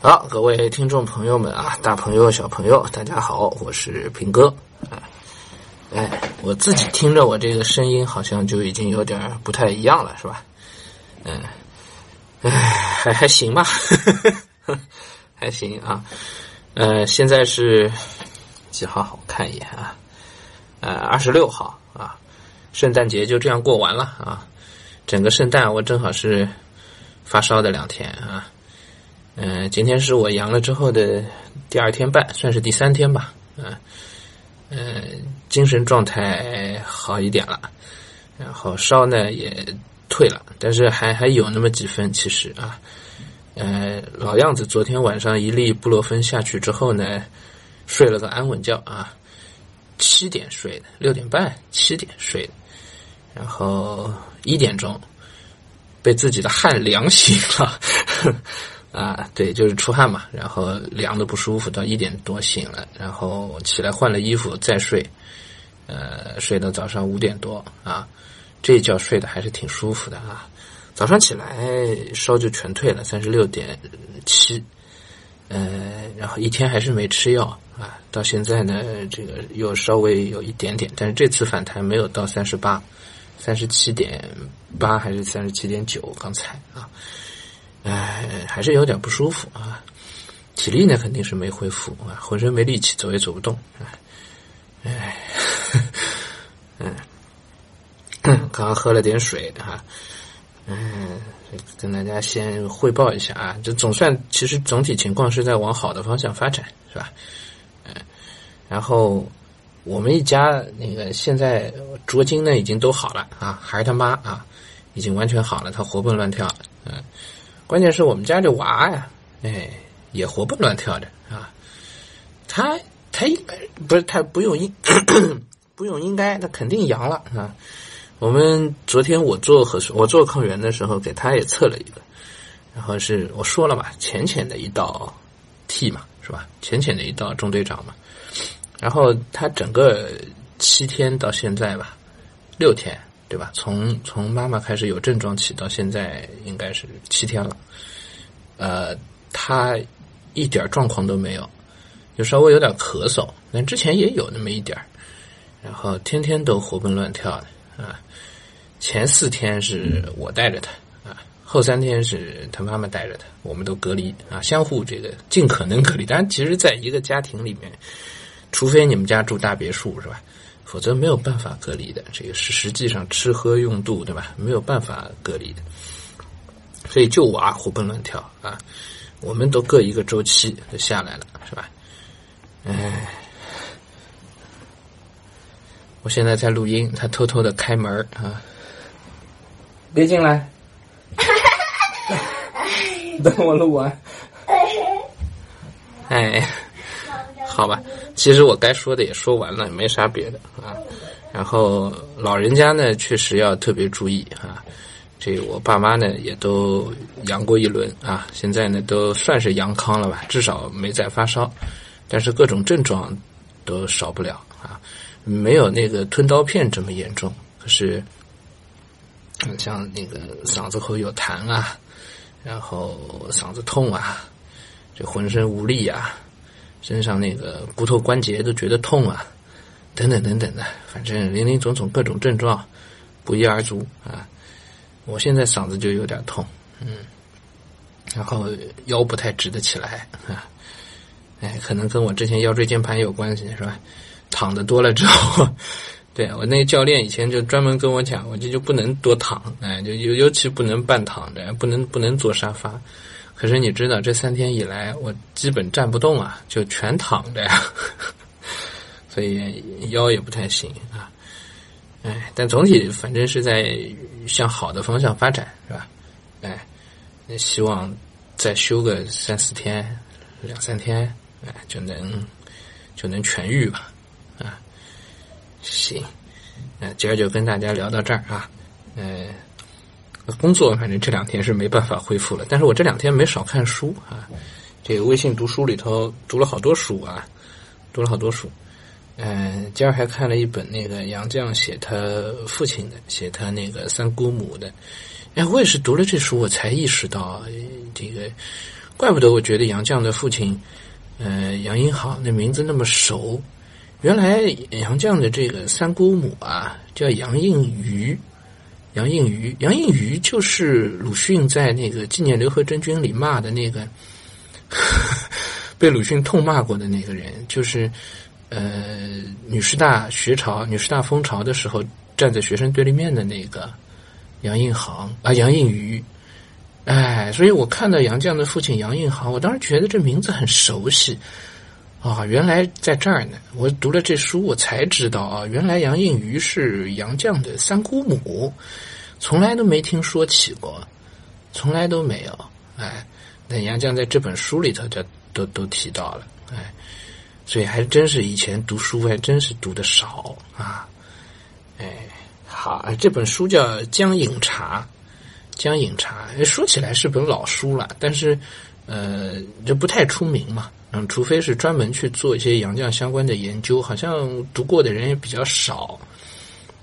好，各位听众朋友们啊，大朋友小朋友，大家好，我是平哥。哎，哎，我自己听着我这个声音，好像就已经有点不太一样了，是吧？嗯，哎，还还行吧，还行啊。呃，现在是几号？我看一眼啊。呃，二十六号啊，圣诞节就这样过完了啊。整个圣诞我正好是发烧的两天啊。嗯，今天是我阳了之后的第二天半，算是第三天吧。嗯，嗯，精神状态好一点了，然后烧呢也退了，但是还还有那么几分。其实啊，呃，老样子，昨天晚上一粒布洛芬下去之后呢，睡了个安稳觉啊，七点睡的，六点半七点睡的，然后一点钟被自己的汗凉醒了。啊，对，就是出汗嘛，然后凉的不舒服，到一点多醒了，然后起来换了衣服再睡，呃，睡到早上五点多啊，这一觉睡得还是挺舒服的啊。早上起来烧就全退了，三十六点七，呃，然后一天还是没吃药啊，到现在呢，这个又稍微有一点点，但是这次反弹没有到三十八，三十七点八还是三十七点九，刚才啊。哎，还是有点不舒服啊，体力呢肯定是没恢复啊，浑身没力气，走也走不动啊。哎，嗯，刚刚喝了点水哈，嗯，跟大家先汇报一下啊，这总算其实总体情况是在往好的方向发展，是吧？嗯，然后我们一家那个现在卓金呢已经都好了啊，孩他妈啊已经完全好了，他活蹦乱跳，嗯。关键是我们家这娃呀，哎，也活蹦乱跳的啊。他他应该不是他不用应 不用应该他肯定阳了啊。我们昨天我做核酸我做抗原的时候给他也测了一个，然后是我说了嘛，浅浅的一道 T 嘛，是吧？浅浅的一道中队长嘛。然后他整个七天到现在吧，六天。对吧？从从妈妈开始有症状起到现在应该是七天了，呃，他一点状况都没有，就稍微有点咳嗽，但之前也有那么一点然后天天都活蹦乱跳的啊。前四天是我带着他啊，后三天是他妈妈带着他，我们都隔离啊，相互这个尽可能隔离。但其实在一个家庭里面，除非你们家住大别墅，是吧？否则没有办法隔离的，这个是实际上吃喝用度，对吧？没有办法隔离的，所以就娃活蹦乱跳啊！我们都各一个周期就下来了，是吧？哎，我现在在录音，他偷偷的开门啊，别进来，等我录完，哎。好吧，其实我该说的也说完了，没啥别的啊。然后老人家呢，确实要特别注意啊。这我爸妈呢也都阳过一轮啊，现在呢都算是阳康了吧，至少没再发烧，但是各种症状都少不了啊，没有那个吞刀片这么严重。可是像那个嗓子口有痰啊，然后嗓子痛啊，这浑身无力啊。身上那个骨头关节都觉得痛啊，等等等等的，反正林林总总各种症状不一而足啊。我现在嗓子就有点痛，嗯，然后腰不太直得起来啊，哎，可能跟我之前腰椎间盘有关系是吧？躺的多了之后，对我那个教练以前就专门跟我讲，我这就不能多躺，哎，就尤尤其不能半躺着，不能不能坐沙发。可是你知道，这三天以来我基本站不动啊，就全躺着呀，所以腰也不太行啊。哎，但总体反正是在向好的方向发展，是吧？哎，希望再休个三四天、两三天，哎，就能就能痊愈吧。啊，行，那今儿就跟大家聊到这儿啊，嗯。工作反正这两天是没办法恢复了，但是我这两天没少看书啊，这个微信读书里头读了好多书啊，读了好多书，嗯，今儿还看了一本那个杨绛写他父亲的，写他那个三姑母的，哎，我也是读了这书我才意识到，这个怪不得我觉得杨绛的父亲，呃，杨英好那名字那么熟。原来杨绛的这个三姑母啊，叫杨应瑜。杨应瑜，杨应瑜就是鲁迅在那个纪念刘和珍君里骂的那个，被鲁迅痛骂过的那个人，就是呃，女师大学潮、女师大风潮的时候站在学生对立面的那个杨应行啊，杨应瑜。哎，所以我看到杨绛的父亲杨应行，我当时觉得这名字很熟悉啊，原来在这儿呢。我读了这书，我才知道啊，原来杨应瑜是杨绛的三姑母。从来都没听说起过，从来都没有。哎，那杨绛在这本书里头就都都提到了。哎，所以还真是以前读书还真是读的少啊。哎，好，这本书叫《江饮茶》，《江饮茶》说起来是本老书了，但是呃，就不太出名嘛。嗯，除非是专门去做一些杨绛相关的研究，好像读过的人也比较少。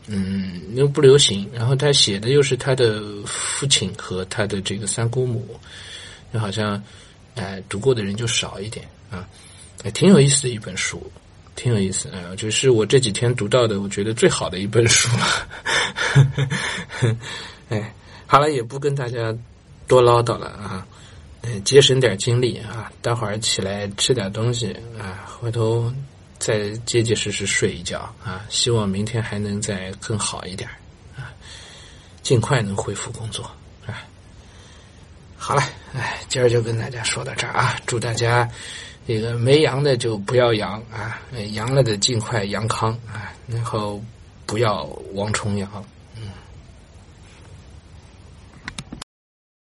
嗯，又不流行。然后他写的又是他的父亲和他的这个三姑母，就好像，哎，读过的人就少一点啊。哎，挺有意思的一本书，挺有意思啊，就是我这几天读到的，我觉得最好的一本书了。哎，好了，也不跟大家多唠叨了啊，节省点精力啊，待会儿起来吃点东西啊，回头。再结结实实睡一觉啊！希望明天还能再更好一点啊，尽快能恢复工作啊！好了，哎，今儿就跟大家说到这儿啊！祝大家这个没阳的就不要阳啊，阳了的尽快阳康啊，然后不要王重阳。